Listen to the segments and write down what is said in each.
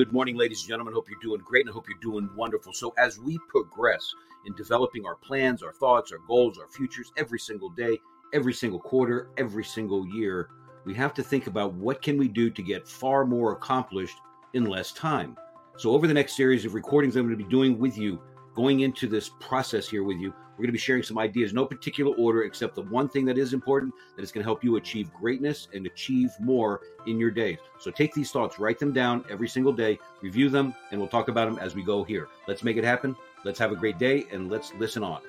good morning, ladies and gentlemen. Hope you're doing great and I hope you're doing wonderful. So, as we progress in developing our plans, our thoughts, our goals, our futures every single day, every single quarter, every single year, we have to think about what can we do to get far more accomplished in less time. So, over the next series of recordings I'm going to be doing with you, going into this process here with you, we're going to be sharing some ideas, no particular order, except the one thing that is important that is going to help you achieve greatness and achieve more in your days. So take these thoughts, write them down every single day, review them, and we'll talk about them as we go here. Let's make it happen. Let's have a great day and let's listen on.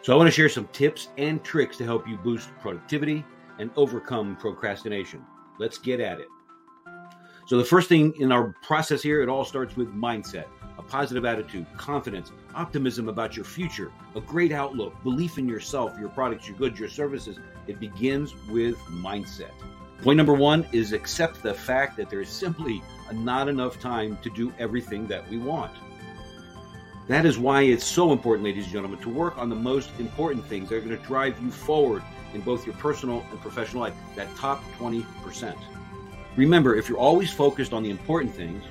So I want to share some tips and tricks to help you boost productivity and overcome procrastination. Let's get at it. So the first thing in our process here, it all starts with mindset a positive attitude, confidence, optimism about your future, a great outlook, belief in yourself, your products, your goods, your services. It begins with mindset. Point number one is accept the fact that there is simply not enough time to do everything that we want. That is why it's so important, ladies and gentlemen, to work on the most important things that are going to drive you forward in both your personal and professional life, that top 20%. Remember, if you're always focused on the important things,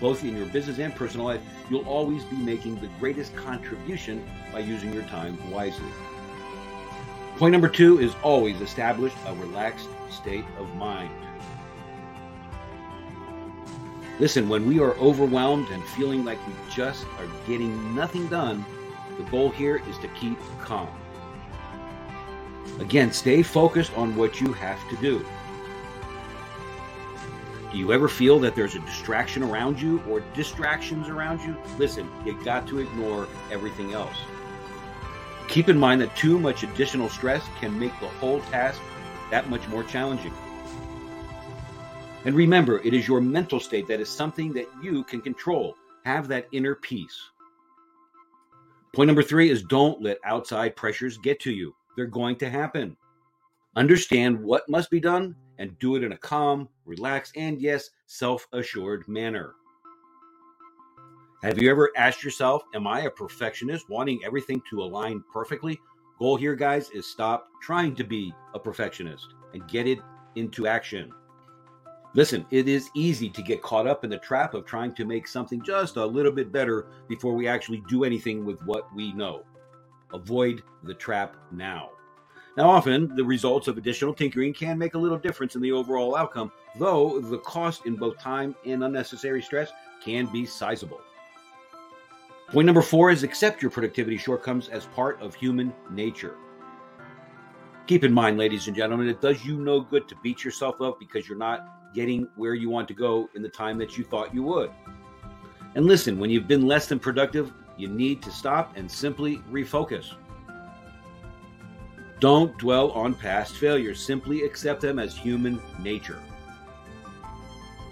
both in your business and personal life, you'll always be making the greatest contribution by using your time wisely. Point number two is always establish a relaxed state of mind. Listen, when we are overwhelmed and feeling like we just are getting nothing done, the goal here is to keep calm. Again, stay focused on what you have to do. Do you ever feel that there's a distraction around you or distractions around you? Listen, you got to ignore everything else. Keep in mind that too much additional stress can make the whole task that much more challenging. And remember, it is your mental state that is something that you can control. Have that inner peace. Point number three is don't let outside pressures get to you. They're going to happen. Understand what must be done and do it in a calm, relaxed, and yes, self assured manner. Have you ever asked yourself, Am I a perfectionist wanting everything to align perfectly? Goal here, guys, is stop trying to be a perfectionist and get it into action. Listen, it is easy to get caught up in the trap of trying to make something just a little bit better before we actually do anything with what we know. Avoid the trap now. Now, often the results of additional tinkering can make a little difference in the overall outcome, though the cost in both time and unnecessary stress can be sizable. Point number four is accept your productivity shortcomings as part of human nature. Keep in mind, ladies and gentlemen, it does you no good to beat yourself up because you're not getting where you want to go in the time that you thought you would. And listen, when you've been less than productive, you need to stop and simply refocus. Don't dwell on past failures, simply accept them as human nature.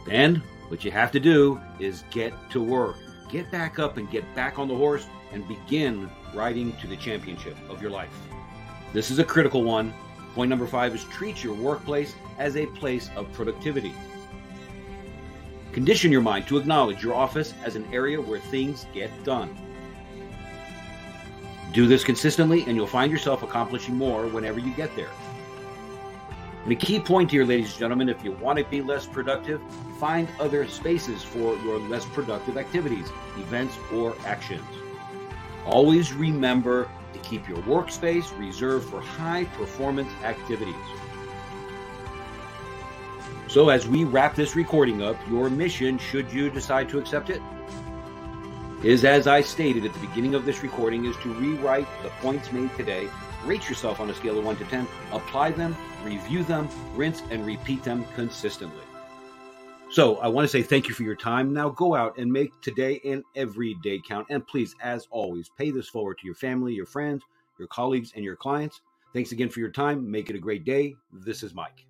Then, what you have to do is get to work. Get back up and get back on the horse and begin riding to the championship of your life. This is a critical one. Point number five is treat your workplace as a place of productivity. Condition your mind to acknowledge your office as an area where things get done. Do this consistently, and you'll find yourself accomplishing more whenever you get there. And a key point here, ladies and gentlemen, if you want to be less productive, find other spaces for your less productive activities, events, or actions. Always remember to keep your workspace reserved for high performance activities. So, as we wrap this recording up, your mission, should you decide to accept it, is, as I stated at the beginning of this recording, is to rewrite the points made today, rate yourself on a scale of 1 to 10, apply them, review them, rinse, and repeat them consistently. So I want to say thank you for your time. Now go out and make today and every day count. And please, as always, pay this forward to your family, your friends, your colleagues, and your clients. Thanks again for your time. Make it a great day. This is Mike.